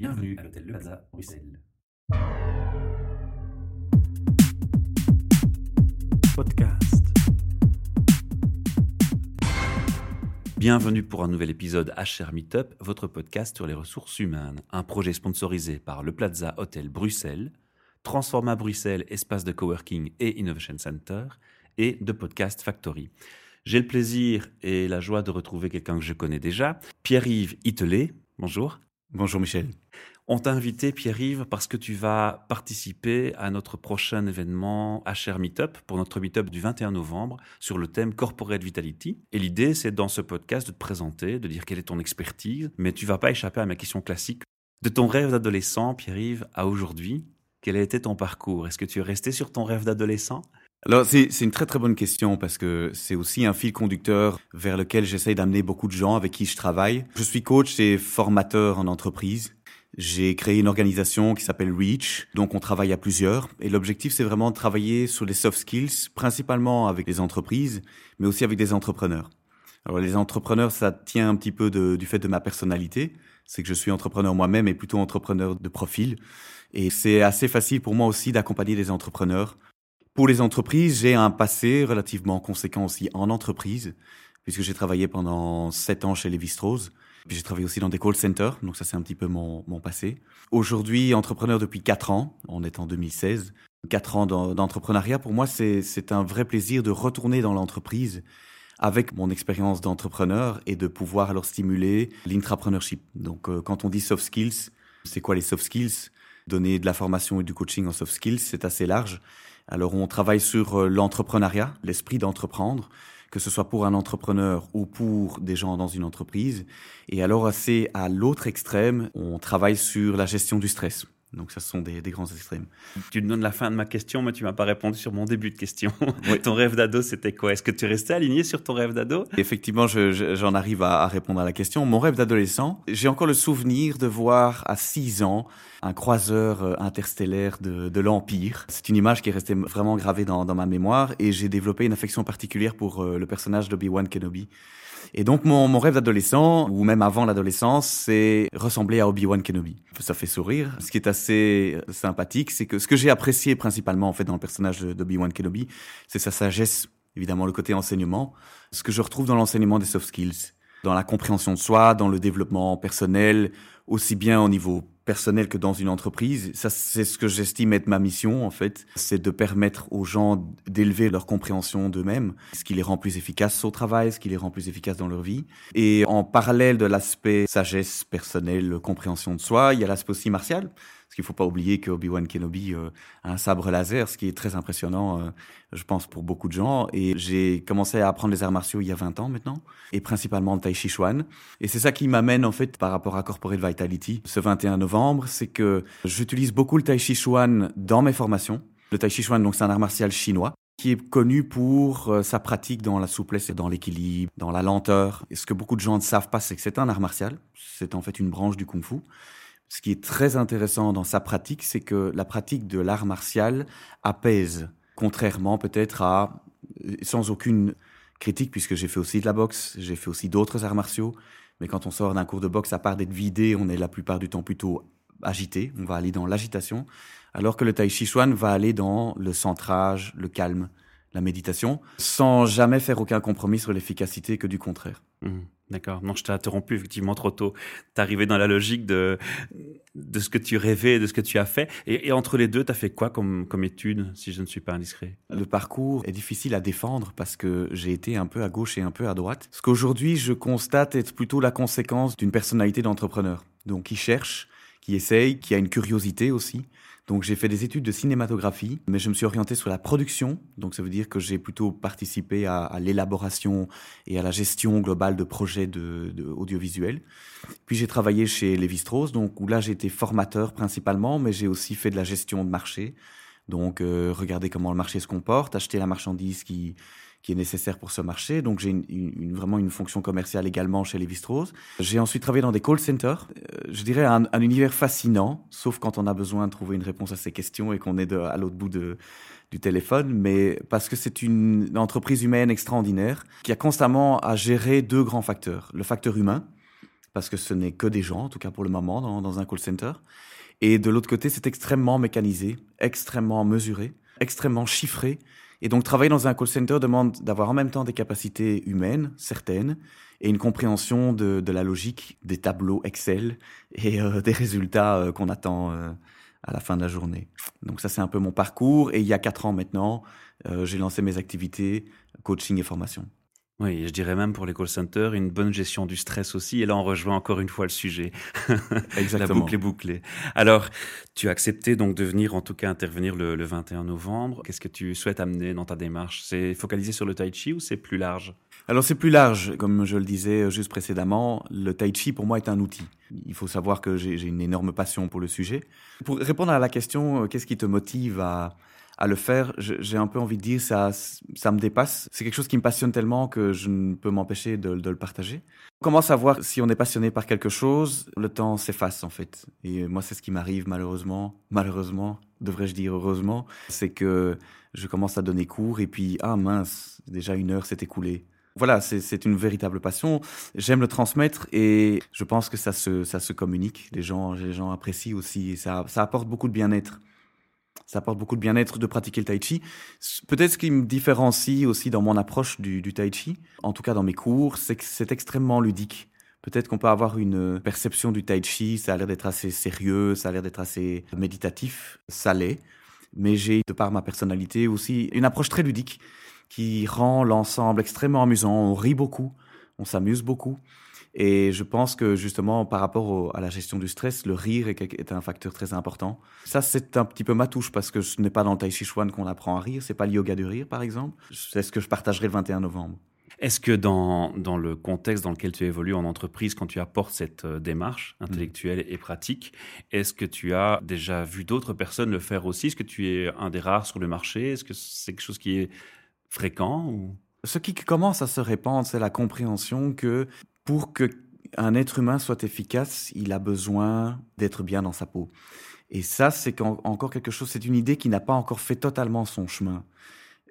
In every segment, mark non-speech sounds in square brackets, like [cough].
Bienvenue à l'hôtel Le Plaza, Bruxelles. Podcast. Bienvenue pour un nouvel épisode HR Meetup, votre podcast sur les ressources humaines. Un projet sponsorisé par Le Plaza Hôtel Bruxelles, Transforma Bruxelles, espace de coworking et innovation center, et de Podcast Factory. J'ai le plaisir et la joie de retrouver quelqu'un que je connais déjà, Pierre-Yves Itelet. Bonjour. Bonjour Michel. On t'a invité, Pierre-Yves, parce que tu vas participer à notre prochain événement HR Meetup, pour notre Meetup du 21 novembre, sur le thème Corporate Vitality. Et l'idée, c'est dans ce podcast de te présenter, de dire quelle est ton expertise, mais tu vas pas échapper à ma question classique. De ton rêve d'adolescent, Pierre-Yves, à aujourd'hui, quel a été ton parcours? Est-ce que tu es resté sur ton rêve d'adolescent? Alors c'est une très très bonne question parce que c'est aussi un fil conducteur vers lequel j'essaye d'amener beaucoup de gens avec qui je travaille. Je suis coach et formateur en entreprise. J'ai créé une organisation qui s'appelle Reach, donc on travaille à plusieurs. Et l'objectif, c'est vraiment de travailler sur les soft skills, principalement avec les entreprises, mais aussi avec des entrepreneurs. Alors les entrepreneurs, ça tient un petit peu de, du fait de ma personnalité. C'est que je suis entrepreneur moi-même et plutôt entrepreneur de profil. Et c'est assez facile pour moi aussi d'accompagner des entrepreneurs pour les entreprises, j'ai un passé relativement conséquent aussi en entreprise, puisque j'ai travaillé pendant sept ans chez Lévi-Strauss. Puis j'ai travaillé aussi dans des call centers, donc ça c'est un petit peu mon, mon passé. Aujourd'hui, entrepreneur depuis quatre ans, on est en 2016. Quatre ans d'entrepreneuriat, pour moi, c'est un vrai plaisir de retourner dans l'entreprise avec mon expérience d'entrepreneur et de pouvoir alors stimuler l'intrapreneurship. Donc euh, quand on dit soft skills, c'est quoi les soft skills? Donner de la formation et du coaching en soft skills, c'est assez large. Alors on travaille sur euh, l'entrepreneuriat, l'esprit d'entreprendre, que ce soit pour un entrepreneur ou pour des gens dans une entreprise. Et alors assez à l'autre extrême, on travaille sur la gestion du stress. Donc, ça, ce sont des, des, grands extrêmes. Tu me donnes la fin de ma question, mais tu m'as pas répondu sur mon début de question. [laughs] ton rêve d'ado, c'était quoi? Est-ce que tu restais aligné sur ton rêve d'ado? Effectivement, j'en je, j'en arrive à, à, répondre à la question. Mon rêve d'adolescent, j'ai encore le souvenir de voir à 6 ans un croiseur euh, interstellaire de, de l'Empire. C'est une image qui est restée vraiment gravée dans, dans ma mémoire et j'ai développé une affection particulière pour euh, le personnage d'Obi-Wan Kenobi. Et donc mon, mon rêve d'adolescent, ou même avant l'adolescence, c'est ressembler à Obi-Wan Kenobi. Ça fait sourire. Ce qui est assez euh, sympathique, c'est que ce que j'ai apprécié principalement en fait dans le personnage d'Obi-Wan Kenobi, c'est sa sagesse, évidemment le côté enseignement, ce que je retrouve dans l'enseignement des soft skills, dans la compréhension de soi, dans le développement personnel, aussi bien au niveau personnel que dans une entreprise. Ça, c'est ce que j'estime être ma mission, en fait. C'est de permettre aux gens d'élever leur compréhension d'eux-mêmes, ce qui les rend plus efficaces au travail, ce qui les rend plus efficaces dans leur vie. Et en parallèle de l'aspect sagesse personnelle, compréhension de soi, il y a l'aspect aussi martial. Parce qu'il faut pas oublier que Obi-Wan Kenobi euh, a un sabre laser, ce qui est très impressionnant, euh, je pense, pour beaucoup de gens. Et j'ai commencé à apprendre les arts martiaux il y a 20 ans maintenant, et principalement le Tai Chi Chuan. Et c'est ça qui m'amène, en fait, par rapport à Corporate Vitality, ce 21 novembre, c'est que j'utilise beaucoup le Tai Chi Chuan dans mes formations. Le Tai Chi Chuan, donc, c'est un art martial chinois qui est connu pour euh, sa pratique dans la souplesse et dans l'équilibre, dans la lenteur. Et ce que beaucoup de gens ne savent pas, c'est que c'est un art martial. C'est en fait une branche du kung fu. Ce qui est très intéressant dans sa pratique, c'est que la pratique de l'art martial apaise, contrairement peut-être à, sans aucune critique, puisque j'ai fait aussi de la boxe, j'ai fait aussi d'autres arts martiaux, mais quand on sort d'un cours de boxe, à part d'être vidé, on est la plupart du temps plutôt agité, on va aller dans l'agitation, alors que le tai chi chuan va aller dans le centrage, le calme, la méditation, sans jamais faire aucun compromis sur l'efficacité que du contraire. Mmh. D'accord. Non, je t'ai interrompu effectivement trop tôt. T'es arrivé dans la logique de, de ce que tu rêvais, de ce que tu as fait. Et, entre les deux, t'as fait quoi comme, comme étude, si je ne suis pas indiscret? Le parcours est difficile à défendre parce que j'ai été un peu à gauche et un peu à droite. Ce qu'aujourd'hui, je constate être plutôt la conséquence d'une personnalité d'entrepreneur. Donc, qui cherche, qui essaye, qui a une curiosité aussi. Donc j'ai fait des études de cinématographie, mais je me suis orienté sur la production. Donc ça veut dire que j'ai plutôt participé à, à l'élaboration et à la gestion globale de projets de, de audiovisuels. Puis j'ai travaillé chez Lévi-Strauss, donc où là j'ai été formateur principalement, mais j'ai aussi fait de la gestion de marché. Donc euh, regarder comment le marché se comporte, acheter la marchandise qui qui est nécessaire pour ce marché. Donc j'ai une, vraiment une fonction commerciale également chez Lévi-Strauss. J'ai ensuite travaillé dans des call centers. Euh, je dirais un, un, univers fascinant, sauf quand on a besoin de trouver une réponse à ces questions et qu'on est de, à l'autre bout de, du téléphone, mais parce que c'est une entreprise humaine extraordinaire qui a constamment à gérer deux grands facteurs. Le facteur humain, parce que ce n'est que des gens, en tout cas pour le moment, dans, dans un call center. Et de l'autre côté, c'est extrêmement mécanisé, extrêmement mesuré, extrêmement chiffré. Et donc, travailler dans un call center demande d'avoir en même temps des capacités humaines, certaines, et une compréhension de, de la logique des tableaux Excel et euh, [laughs] des résultats euh, qu'on attend euh, à la fin de la journée. Donc ça, c'est un peu mon parcours. Et il y a quatre ans maintenant, j'ai lancé mes activités coaching et formation. Oui, je dirais même pour les call centers, une bonne gestion du stress aussi. Et là, on rejoint encore une fois le sujet. [laughs] Exactement. La boucle est bouclée. Alors, tu as accepté donc de venir, en tout cas, intervenir le, le 21 novembre. Qu'est-ce que tu souhaites amener dans ta démarche? C'est focalisé sur le tai chi ou c'est plus large? Alors, c'est plus large. Comme je le disais juste précédemment, le tai chi, pour moi, est un outil. Il faut savoir que j'ai une énorme passion pour le sujet. Pour répondre à la question, euh, qu'est-ce qui te motive à à le faire, j'ai un peu envie de dire, ça, ça me dépasse. C'est quelque chose qui me passionne tellement que je ne peux m'empêcher de, le partager. On commence à voir si on est passionné par quelque chose, le temps s'efface en fait. Et moi, c'est ce qui m'arrive malheureusement, malheureusement, devrais-je dire heureusement, c'est que je commence à donner cours et puis, ah mince, déjà une heure s'est écoulée. Voilà, c'est une véritable passion. J'aime le transmettre et je pense que ça se, ça se communique. Les gens, les gens apprécient aussi et ça, ça apporte beaucoup de bien-être ça apporte beaucoup de bien-être de pratiquer le tai chi. Peut-être ce qui me différencie aussi dans mon approche du, tai chi, en tout cas dans mes cours, c'est que c'est extrêmement ludique. Peut-être qu'on peut avoir une perception du tai chi, ça a l'air d'être assez sérieux, ça a l'air d'être assez méditatif, ça l'est. Mais j'ai, de par ma personnalité aussi, une approche très ludique qui rend l'ensemble extrêmement amusant. On rit beaucoup, on s'amuse beaucoup. Et je pense que justement, par rapport au, à la gestion du stress, le rire est, est, un facteur très important. Ça, c'est un petit peu ma touche parce que ce n'est pas dans le Tai Chi Chuan qu'on apprend à rire. C'est pas le yoga du rire, par exemple. C'est ce que je partagerai le 21 novembre. Est-ce que dans, dans le contexte dans lequel tu évolues en entreprise, quand tu apportes cette euh, démarche intellectuelle mmh. et pratique, est-ce que tu as déjà vu d'autres personnes le faire aussi? Est-ce que tu es un des rares sur le marché? Est-ce que c'est quelque chose qui est fréquent ou... Ce qui commence à se répandre, c'est la compréhension que pour que un être humain soit efficace, il a besoin d'être bien dans sa peau. Et ça, c'est encore quelque chose, c'est une idée qui n'a pas encore fait totalement son chemin.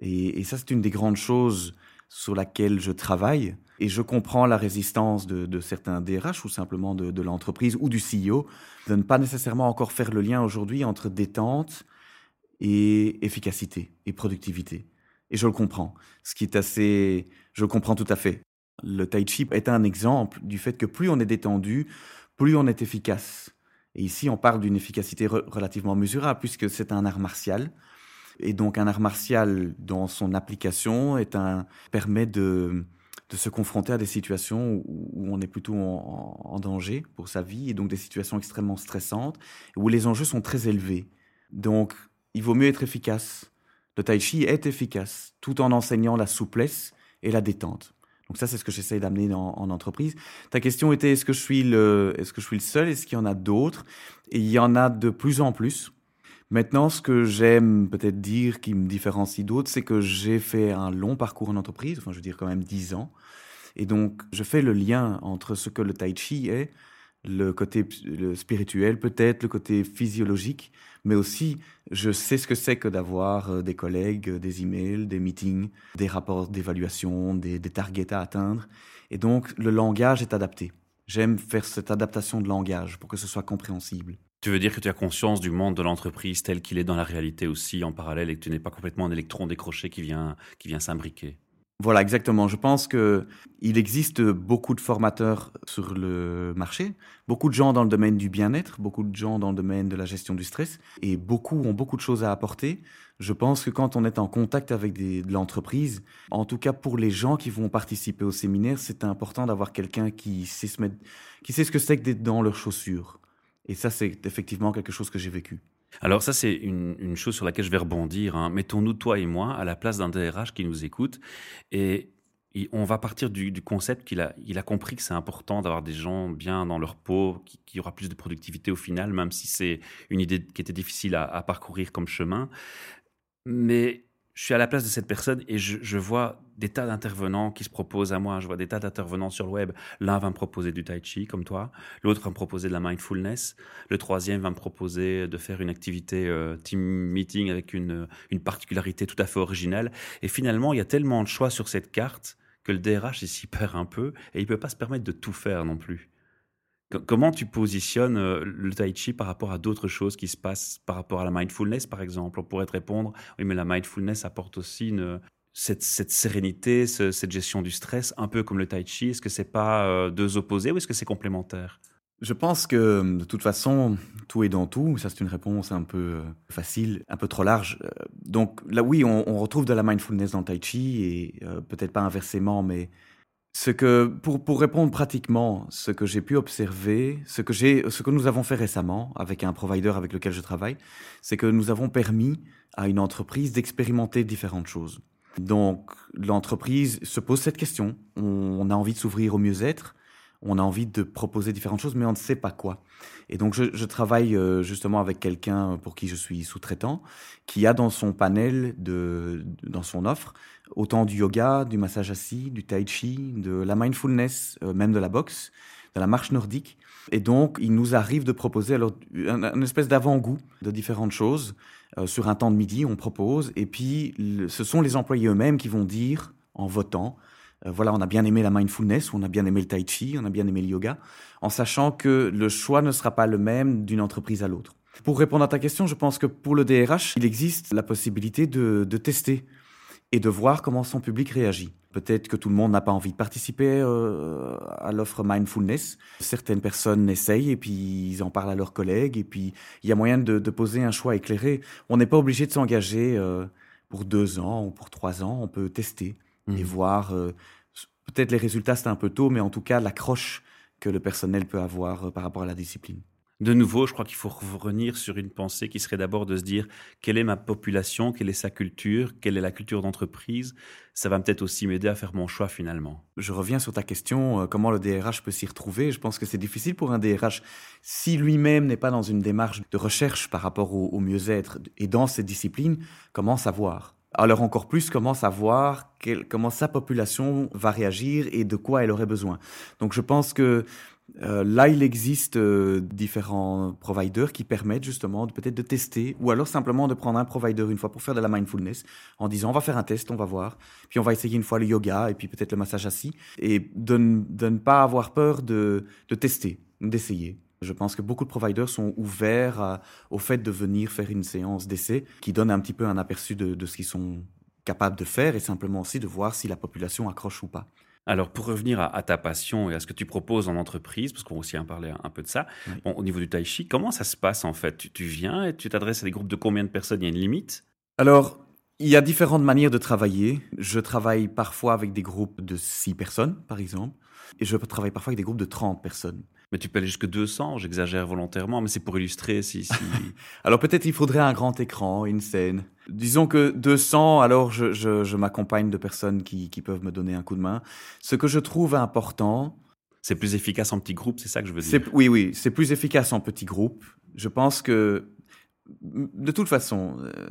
Et, ça, c'est une des grandes choses sur laquelle je travaille. Et je comprends la résistance de, de certains DRH ou simplement de, de l'entreprise ou du CEO de ne pas nécessairement encore faire le lien aujourd'hui entre détente et efficacité et productivité. Et je le comprends. Ce qui est assez, je le comprends tout à fait. Le tai chi est un exemple du fait que plus on est détendu, plus on est efficace. Et ici, on parle d'une efficacité re relativement mesurable puisque c'est un art martial. Et donc un art martial dans son application permet de, se confronter à des situations où, où on est plutôt en, en, danger pour sa vie et donc des situations extrêmement stressantes où les enjeux sont très élevés. Donc il vaut mieux être efficace. Le tai chi est efficace tout en enseignant la souplesse et la détente. Donc ça, c'est ce que j'essaye d'amener en, en, entreprise. Ta question était est-ce que je suis le, est-ce que je suis le seul? Est-ce qu'il y en a d'autres? Et il y en a de plus en plus. Maintenant, ce que j'aime peut-être dire qui me différencie d'autres, c'est que j'ai fait un long parcours en entreprise, enfin je veux dire quand même dix ans. Et donc, je fais le lien entre ce que le tai chi est, le côté spirituel peut-être, le côté physiologique, mais aussi je sais ce que c'est que d'avoir euh, des collègues, des emails, des meetings, des rapports d'évaluation, des, des targets à atteindre. Et donc le langage est adapté. J'aime faire cette adaptation de langage pour que ce soit compréhensible. Tu veux dire que tu as conscience du monde de l'entreprise tel qu'il est dans la réalité aussi en parallèle et que tu n'es pas complètement un électron décroché qui vient, qui vient s'imbriquer? Voilà, exactement. Je pense que il existe beaucoup de formateurs sur le marché, beaucoup de gens dans le domaine du bien-être, beaucoup de gens dans le domaine de la gestion du stress, et beaucoup ont beaucoup de choses à apporter. Je pense que quand on est en contact avec des, de l'entreprise, en tout cas pour les gens qui vont participer au séminaire, c'est important d'avoir quelqu'un qui sait se mettre, qui sait ce que c'est que d'être dans leurs chaussures. Et ça, c'est effectivement quelque chose que j'ai vécu. Alors ça, c'est une, une, chose sur laquelle je vais rebondir. Hein. Mettons-nous, toi et moi, à la place d'un DRH qui nous écoute et on va partir du, concept qu'il a, il a compris que c'est important d'avoir des gens bien dans leur peau, qui, qui, aura plus de productivité au final, même si c'est une idée qui était difficile à, parcourir comme chemin. Mais je suis à la place de cette personne et je vois des tas d'intervenants qui se proposent à moi. Je vois des tas d'intervenants sur le web. L'un va me proposer du tai chi, comme toi. L'autre va me proposer de la mindfulness. Le troisième va me proposer de faire une activité euh, team meeting avec une, une particularité tout à fait originale. Et finalement, il y a tellement de choix sur cette carte que le DRH s'y perd un peu et il peut pas se permettre de tout faire non plus. Comment tu positionnes euh, le tai chi par rapport à d'autres choses qui se passent, par rapport à la mindfulness par exemple? On pourrait te répondre, oui mais la mindfulness apporte aussi une, cette, sérénité, cette gestion du stress, un peu comme le tai chi. Est-ce que c'est pas euh, deux opposés ou est-ce que c'est complémentaire? Je pense que de toute façon, tout est dans tout. Ça, c'est une réponse un peu euh, facile, un peu trop large. Donc là, oui, on, retrouve de la mindfulness dans le tai chi et peut-être pas inversement, mais ce que, pour, pour répondre pratiquement, ce que j'ai pu observer, ce que, ce que nous avons fait récemment avec un provider avec lequel je travaille, c'est que nous avons permis à une entreprise d'expérimenter différentes choses. Donc, l'entreprise se pose cette question. On a envie de s'ouvrir au mieux-être. On a envie de proposer différentes choses, mais on ne sait pas quoi. Et donc, je, travaille euh, justement avec quelqu'un pour qui je suis sous-traitant, qui a dans son panel, de, dans son offre, autant du yoga, du massage assis, du tai chi, de la mindfulness, euh, même de la boxe, de la marche nordique. Et donc, il nous arrive de proposer alors une, espèce d'avant-goût de différentes choses. Euh, sur un temps de midi, on propose, et puis ce sont les employés eux-mêmes qui vont dire, en votant, euh, voilà, on a bien aimé la mindfulness, on a bien aimé le tai chi, on a bien aimé le yoga, en sachant que le choix ne sera pas le même d'une entreprise à l'autre. Pour répondre à ta question, je pense que pour le DRH, il existe la possibilité de, de tester et de voir comment son public réagit. Peut-être que tout le monde n'a pas envie de participer euh, à l'offre mindfulness. Certaines personnes essayent et puis ils en parlent à leurs collègues et puis il y a moyen de, poser un choix éclairé. On n'est pas obligé de s'engager euh, pour deux ans ou pour trois ans. On peut tester et mmh. voir. Euh, peut-être les résultats c'est un peu tôt, mais en tout cas l'accroche que le personnel peut avoir par rapport à la discipline. De nouveau, je crois qu'il faut revenir sur une pensée qui serait d'abord de se dire quelle est ma population, quelle est sa culture, quelle est la culture d'entreprise? Ça va peut-être aussi m'aider à faire mon choix finalement. Je reviens sur ta question, euh, comment le DRH peut s'y retrouver. Je pense que c'est difficile pour un DRH si lui-même n'est pas dans une démarche de recherche par rapport au, mieux-être et dans cette discipline, comment savoir? Alors encore plus, comment savoir comment sa population va réagir et de quoi elle aurait besoin? Donc je pense que euh, là, il existe euh, différents providers qui permettent justement peut-être de tester ou alors simplement de prendre un provider une fois pour faire de la mindfulness en disant on va faire un test, on va voir, puis on va essayer une fois le yoga et puis peut-être le massage assis et de, ne pas avoir peur de, tester, d'essayer. Je pense que beaucoup de providers sont ouverts au fait de venir faire une séance d'essai qui donne un petit peu un aperçu de ce qu'ils sont capables de faire et simplement aussi de voir si la population accroche ou pas. Alors, pour revenir à, ta passion et à ce que tu proposes en entreprise, parce qu'on va aussi en parler un, peu de ça, au niveau du tai chi, comment ça se passe en fait? Tu, viens et tu t'adresses à des groupes de combien de personnes? Il y a une limite? Alors, il y a différentes manières de travailler. Je travaille parfois avec des groupes de 6 personnes, par exemple, et je travaille parfois avec des groupes de 30 personnes. Mais tu peux aller jusque 200, j'exagère volontairement, mais c'est pour illustrer si... [laughs] alors peut-être il faudrait un grand écran, une scène. Disons que 200, alors je, je, m'accompagne de personnes qui, qui, peuvent me donner un coup de main. Ce que je trouve important... C'est plus efficace en petit groupe, c'est ça que je veux dire? Oui, oui, c'est plus efficace en petit groupe. Je pense que, de toute façon, euh,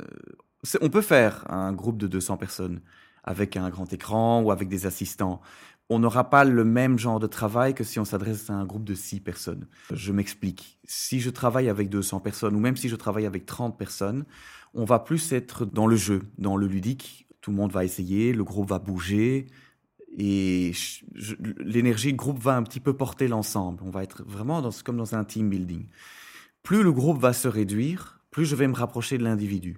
on peut faire un groupe de 200 personnes avec un grand écran ou avec des assistants on n'aura pas le même genre de travail que si on s'adresse à un groupe de 6 personnes. Je m'explique. Si je travaille avec 200 personnes, ou même si je travaille avec 30 personnes, on va plus être dans le jeu, dans le ludique. Tout le monde va essayer, le groupe va bouger, et l'énergie du groupe va un petit peu porter l'ensemble. On va être vraiment comme dans un team building. Plus le groupe va se réduire, plus je vais me rapprocher de l'individu.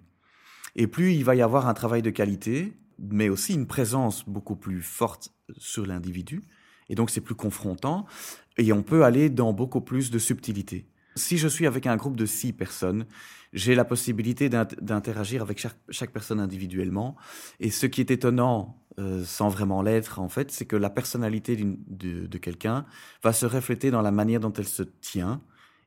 Et plus il va y avoir un travail de qualité, mais aussi une présence beaucoup plus forte sur l'individu. Et donc c'est plus confrontant. Et on peut aller dans beaucoup plus de subtilité. Si je suis avec un groupe de six personnes, j'ai la possibilité d'interagir avec chaque, personne individuellement. Et ce qui est étonnant, euh, sans vraiment l'être, en fait, c'est que la personnalité de, de quelqu'un va se refléter dans la manière dont elle se tient,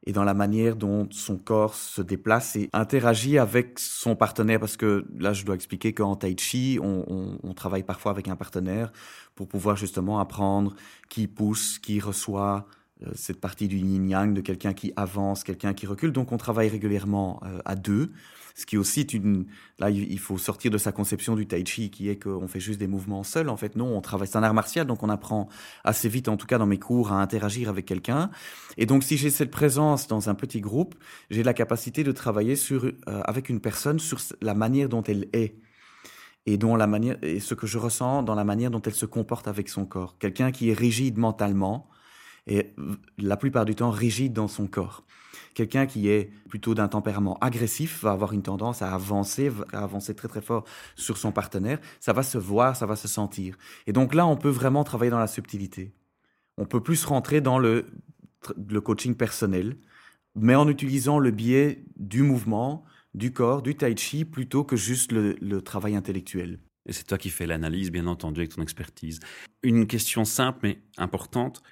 et dans la manière dont son corps se déplace et interagit avec son partenaire. Parce que là, je dois expliquer qu'en tai chi, on, on, travaille parfois avec un partenaire pour pouvoir justement apprendre qui pousse, qui reçoit euh, cette partie du yin-yang, de quelqu'un qui avance, quelqu'un qui recule. Donc on travaille régulièrement euh, à deux. Ce qui aussi une... Là, il faut sortir de sa conception du tai chi qui est qu'on fait juste des mouvements seuls. En fait, non, on travaille... C'est un art martial, donc on apprend assez vite, en tout cas dans mes cours, à interagir avec quelqu'un. Et donc, si j'ai cette présence dans un petit groupe, j'ai la capacité de travailler sur, euh, avec une personne sur la manière dont elle est et dont la manière et ce que je ressens dans la manière dont elle se comporte avec son corps. Quelqu'un qui est rigide mentalement est la plupart du temps rigide dans son corps. Quelqu'un qui est plutôt d'un tempérament agressif va avoir une tendance à avancer, à avancer très très fort sur son partenaire. Ça va se voir, ça va se sentir. Et donc là, on peut vraiment travailler dans la subtilité. On peut plus rentrer dans le, coaching personnel, mais en utilisant le biais du mouvement, du corps, du tai chi, plutôt que juste le, le travail intellectuel. Et c'est toi qui fais l'analyse, bien entendu, avec ton expertise. Une question simple mais importante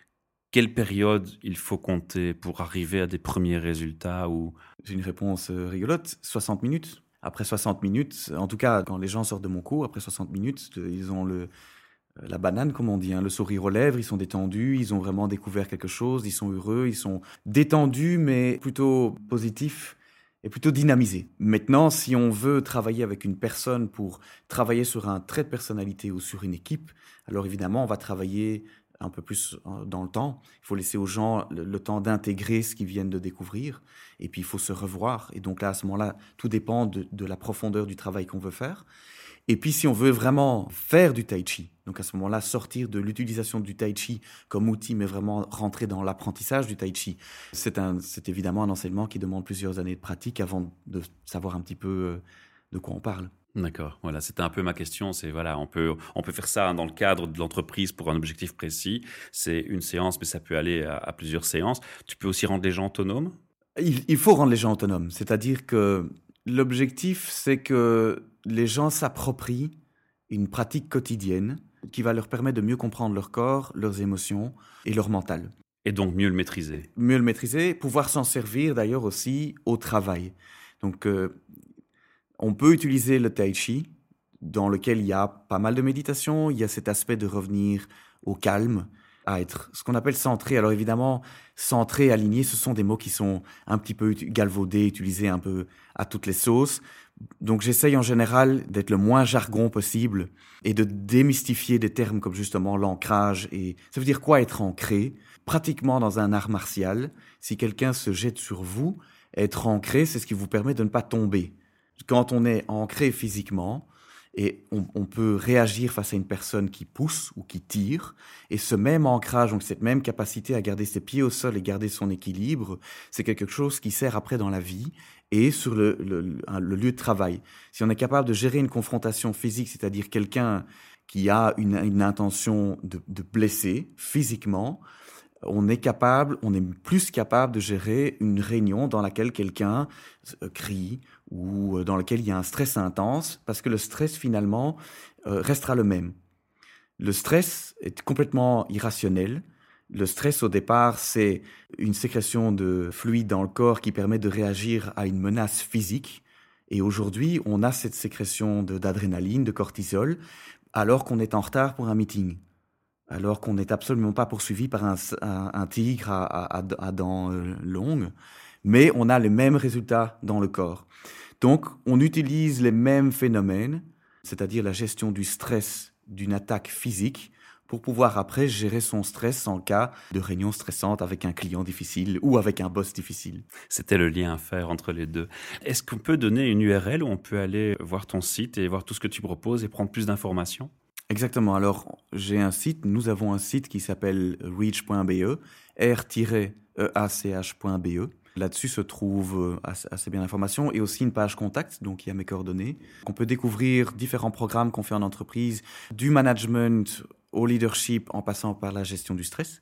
quelle période il faut compter pour arriver à des premiers résultats ou... J'ai une réponse euh, rigolote, 60 minutes. Après 60 minutes, en tout cas quand les gens sortent de mon cours, après 60 minutes, euh, ils ont le, euh, la banane, comme on dit, hein, le sourire aux lèvres, ils sont détendus, ils ont vraiment découvert quelque chose, ils sont heureux, ils sont détendus mais plutôt positifs et plutôt dynamisés. Maintenant, si on veut travailler avec une personne pour travailler sur un trait de personnalité ou sur une équipe, alors évidemment, on va travailler un peu plus euh, dans le temps. Il faut laisser aux gens le, temps d'intégrer ce qu'ils viennent de découvrir. Et puis, il faut se revoir. Et donc là, à ce moment-là, tout dépend de, la profondeur du travail qu'on veut faire. Et puis, si on veut vraiment faire du tai chi, donc à ce moment-là, sortir de l'utilisation du tai chi comme outil, mais vraiment rentrer dans l'apprentissage du tai chi, c'est évidemment un enseignement qui demande plusieurs années de pratique avant de savoir un petit peu euh, de quoi on parle. D'accord. Voilà, c'était un peu ma question. C'est voilà, on peut on peut faire ça dans le cadre de l'entreprise pour un objectif précis. C'est une séance, mais ça peut aller à, plusieurs séances. Tu peux aussi rendre les gens autonomes? Il, faut rendre les gens autonomes. C'est-à-dire que l'objectif, c'est que les gens s'approprient une pratique quotidienne qui va leur permettre de mieux comprendre leur corps, leurs émotions et leur mental. Et donc mieux le maîtriser. Mieux le maîtriser, pouvoir s'en servir d'ailleurs aussi au travail. Donc euh, on peut utiliser le tai chi, dans lequel il y a pas mal de méditation, il y a cet aspect de revenir au calme, à être ce qu'on appelle centré. Alors évidemment, centré, aligné, ce sont des mots qui sont un petit peu galvaudés, utilisés un peu à toutes les sauces. Donc j'essaye en général d'être le moins jargon possible et de démystifier des termes comme justement l'ancrage et ça veut dire quoi être ancré? Pratiquement dans un art martial. Si quelqu'un se jette sur vous, être ancré, c'est ce qui vous permet de ne pas tomber quand on est ancré physiquement, et on, peut réagir face à une personne qui pousse ou qui tire. Et ce même ancrage, donc cette même capacité à garder ses pieds au sol et garder son équilibre, c'est quelque chose qui sert après dans la vie et sur le, lieu de travail. Si on est capable de gérer une confrontation physique, c'est-à-dire quelqu'un qui a une, intention de, de blesser physiquement, on est capable, on est plus capable de gérer une réunion dans laquelle quelqu'un euh, crie ou euh, dans laquelle il y a un stress intense, parce que le stress finalement euh, restera le même. Le stress est complètement irrationnel. Le stress au départ, c'est une sécrétion de fluide dans le corps qui permet de réagir à une menace physique. Et aujourd'hui, on a cette sécrétion d'adrénaline, de cortisol, alors qu'on est en retard pour un meeting alors qu'on n'est absolument pas poursuivi par un, tigre à, dents euh, longues, mais on a les mêmes résultats dans le corps. Donc, on utilise les mêmes phénomènes, c'est-à-dire la gestion du stress d'une attaque physique, pour pouvoir après gérer son stress en cas de réunion stressante avec un client difficile ou avec un boss difficile. C'était le lien à faire entre les deux. Est-ce qu'on peut donner une URL où on peut aller voir ton site et voir tout ce que tu proposes et prendre plus d'informations? Exactement. Alors, j'ai un site, nous avons un site qui s'appelle reach.be, r-each.be. Là-dessus se trouve euh, assez bien d'informations et aussi une page contact, donc il y a mes coordonnées. On peut découvrir différents programmes qu'on fait en entreprise, du management au leadership en passant par la gestion du stress.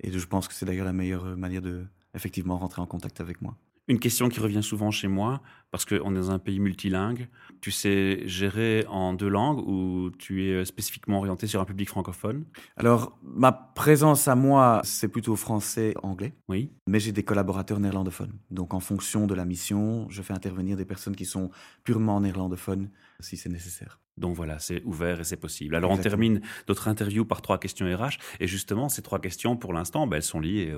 Et je pense que c'est d'ailleurs la meilleure manière de effectivement rentrer en contact avec moi. Une question qui revient souvent chez moi, parce qu'on est dans un pays multilingue, tu sais gérer en deux langues ou tu es spécifiquement orienté sur un public francophone? Alors, ma présence à moi, c'est plutôt français-anglais. Oui. Mais j'ai des collaborateurs néerlandophones. Donc, en fonction de la mission, je fais intervenir des personnes qui sont purement néerlandophones si c'est nécessaire. Donc voilà, c'est ouvert et c'est possible. Alors on termine notre interview par trois questions RH. Et justement, ces trois questions, pour l'instant, ben, elles sont liées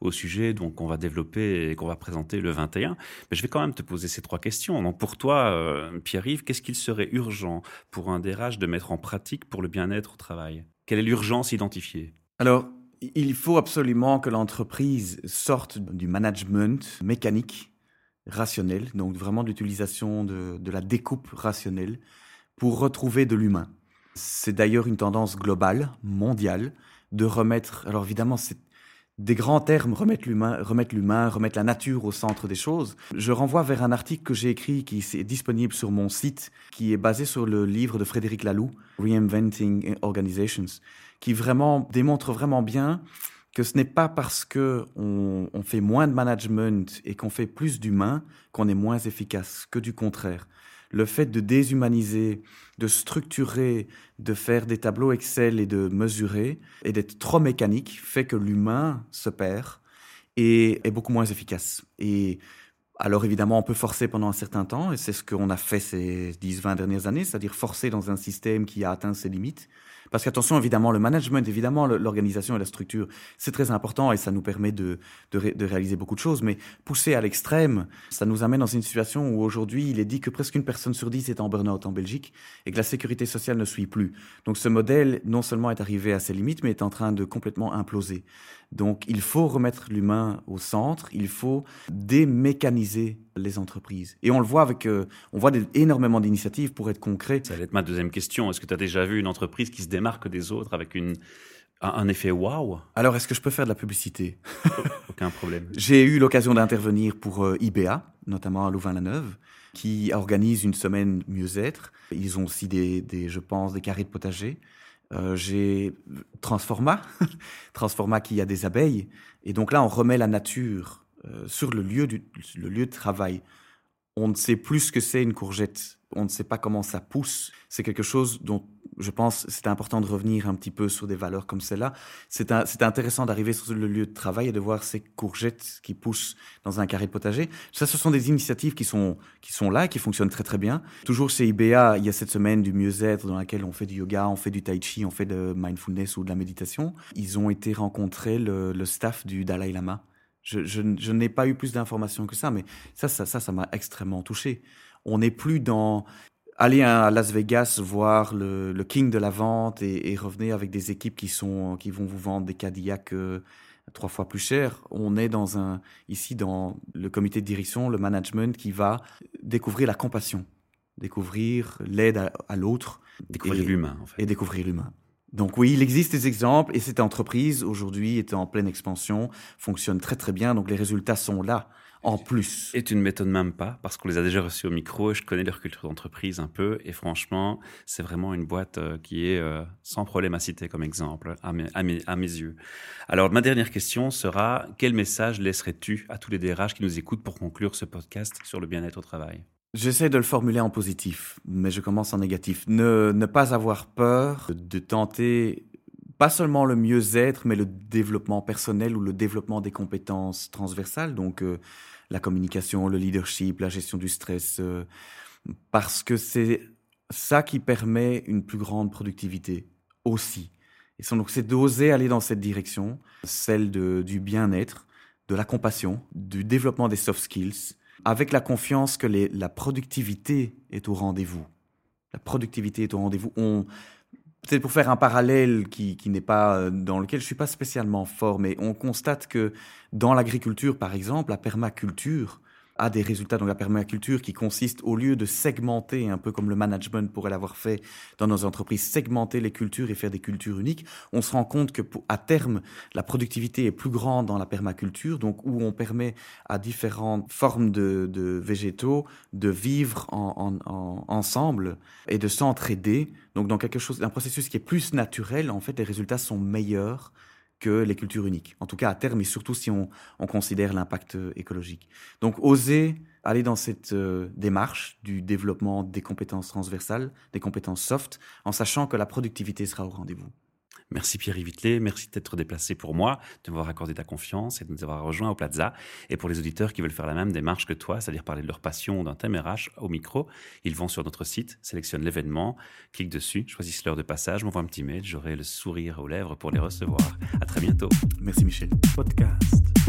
au, sujet qu'on va développer et qu'on va présenter le 21. Mais je vais quand même te poser ces trois questions. Donc pour toi, euh, Pierre-Yves, qu'est-ce qu'il serait urgent pour un DRH de mettre en pratique pour le bien-être au travail? Quelle est l'urgence identifiée? Alors, il faut absolument que l'entreprise sorte du management mécanique rationnel, donc vraiment l'utilisation de, de la découpe rationnelle pour retrouver de l'humain. C'est d'ailleurs une tendance globale, mondiale, de remettre. Alors évidemment, c'est des grands termes, remettre l'humain, remettre l'humain, remettre la nature au centre des choses. Je renvoie vers un article que j'ai écrit qui est disponible sur mon site, qui est basé sur le livre de Frédéric Laloux, Reinventing Organizations, qui vraiment démontre vraiment bien que ce n'est pas parce que on, on, fait moins de management et qu'on fait plus d'humain qu'on est moins efficace, que du contraire. Le fait de déshumaniser, de structurer, de faire des tableaux Excel et de mesurer et d'être trop mécanique fait que l'humain se perd et est beaucoup moins efficace. Et alors évidemment, on peut forcer pendant un certain temps, et c'est ce qu'on a fait ces 10-20 dernières années, c'est-à-dire forcer dans un système qui a atteint ses limites. Parce qu'attention, évidemment, le management, évidemment, l'organisation et la structure, c'est très important et ça nous permet de, de, réaliser beaucoup de choses. Mais pousser à l'extrême, ça nous amène dans une situation où aujourd'hui, il est dit que presque une personne sur dix est en burn-out en Belgique et que la sécurité sociale ne suit plus. Donc ce modèle, non seulement est arrivé à ses limites, mais est en train de complètement imploser. Donc il faut remettre l'humain au centre, il faut démécaniser les entreprises. Et on le voit avec, euh, on voit des, énormément d'initiatives pour être concret. Ça allait être ma deuxième question. Est-ce que tu as déjà vu une entreprise qui se démarque des autres avec une, un, effet waouh? Alors, est-ce que je peux faire de la publicité? Aucun problème. [laughs] J'ai eu l'occasion d'intervenir pour euh, IBA, notamment à Louvain-la-Neuve, qui organise une semaine mieux-être. Ils ont aussi des, des, je pense, des carrés de potager. Euh, j'ai Transforma, [laughs] Transforma qui a des abeilles. Et donc là, on remet la nature euh, sur le lieu, du, lieu de travail. On ne sait plus ce que c'est une courgette. On ne sait pas comment ça pousse. C'est quelque chose dont je pense c'est important de revenir un petit peu sur des valeurs comme celle-là. C'est intéressant d'arriver sur le lieu de travail et de voir ces courgettes qui poussent dans un carré de potager. Ça, ce sont des initiatives qui sont, qui sont là, qui fonctionnent très très bien. Toujours chez IBA, il y a cette semaine du mieux-être dans laquelle on fait du yoga, on fait du tai chi, on fait de mindfulness ou de la méditation. Ils ont été rencontrer le, le staff du Dalai Lama. Je, je, je n'ai pas eu plus d'informations que ça, mais ça, ça, ça, ça m'a extrêmement touché. On n'est plus dans aller à Las Vegas voir le, le king de la vente et, et, revenir avec des équipes qui sont qui vont vous vendre des Cadillacs euh, trois fois plus cher. On est dans un ici dans le comité de direction, le management qui va découvrir la compassion, découvrir l'aide à, à l'autre, découvrir l'humain en fait. et découvrir l'humain. Donc oui, il existe des exemples et cette entreprise aujourd'hui est en pleine expansion, fonctionne très très bien, donc les résultats sont là en plus. Et tu ne m'étonnes même pas, parce qu'on les a déjà reçus au micro, je connais leur culture d'entreprise un peu, et franchement, c'est vraiment une boîte euh, qui est euh, sans problème à citer comme exemple, à mes, à, mes, à mes yeux. Alors, ma dernière question sera, quel message laisserais-tu à tous les DRH qui nous écoutent pour conclure ce podcast sur le bien-être au travail? J'essaie de le formuler en positif, mais je commence en négatif. Ne, ne pas avoir peur de tenter pas seulement le mieux-être, mais le développement personnel ou le développement des compétences transversales. Donc, euh, la communication, le leadership, la gestion du stress, euh, parce que c'est ça qui permet une plus grande productivité aussi. Et donc c'est d'oser aller dans cette direction, celle de, du bien-être, de la compassion, du développement des soft skills, avec la confiance que la productivité est au rendez-vous. La productivité est au rendez-vous. On, peut-être pour faire un parallèle qui, qui n'est pas euh, dans lequel je suis pas spécialement fort, mais on constate que dans l'agriculture, par exemple, la permaculture a des résultats dans la permaculture qui consiste, au lieu de segmenter, un peu comme le management pourrait l'avoir fait dans nos entreprises, segmenter les cultures et faire des cultures uniques, on se rend compte que à terme, la productivité est plus grande dans la permaculture, donc où on permet à différentes formes de, de végétaux de vivre en, en, en, ensemble et de s'entraider. Donc dans quelque chose, un processus qui est plus naturel, en fait, les résultats sont meilleurs les cultures uniques. En tout cas, à terme, et surtout si on, on considère l'impact euh, écologique. Donc, oser aller dans cette euh, démarche du développement des compétences transversales, des compétences soft, en sachant que la productivité sera au rendez-vous. Merci Pierre Vittelet, merci d'être déplacé pour moi, de m'avoir accordé ta confiance et de nous avoir rejoints au Plaza. Et pour les auditeurs qui veulent faire la même démarche que toi, c'est-à-dire parler de leur passion d'un thème RH au micro, ils vont sur notre site, sélectionnent l'événement, cliquent dessus, choisissent l'heure de passage, m'envoient un petit mail, j'aurai le sourire aux lèvres pour les recevoir. À très bientôt. Merci Michel. Podcast.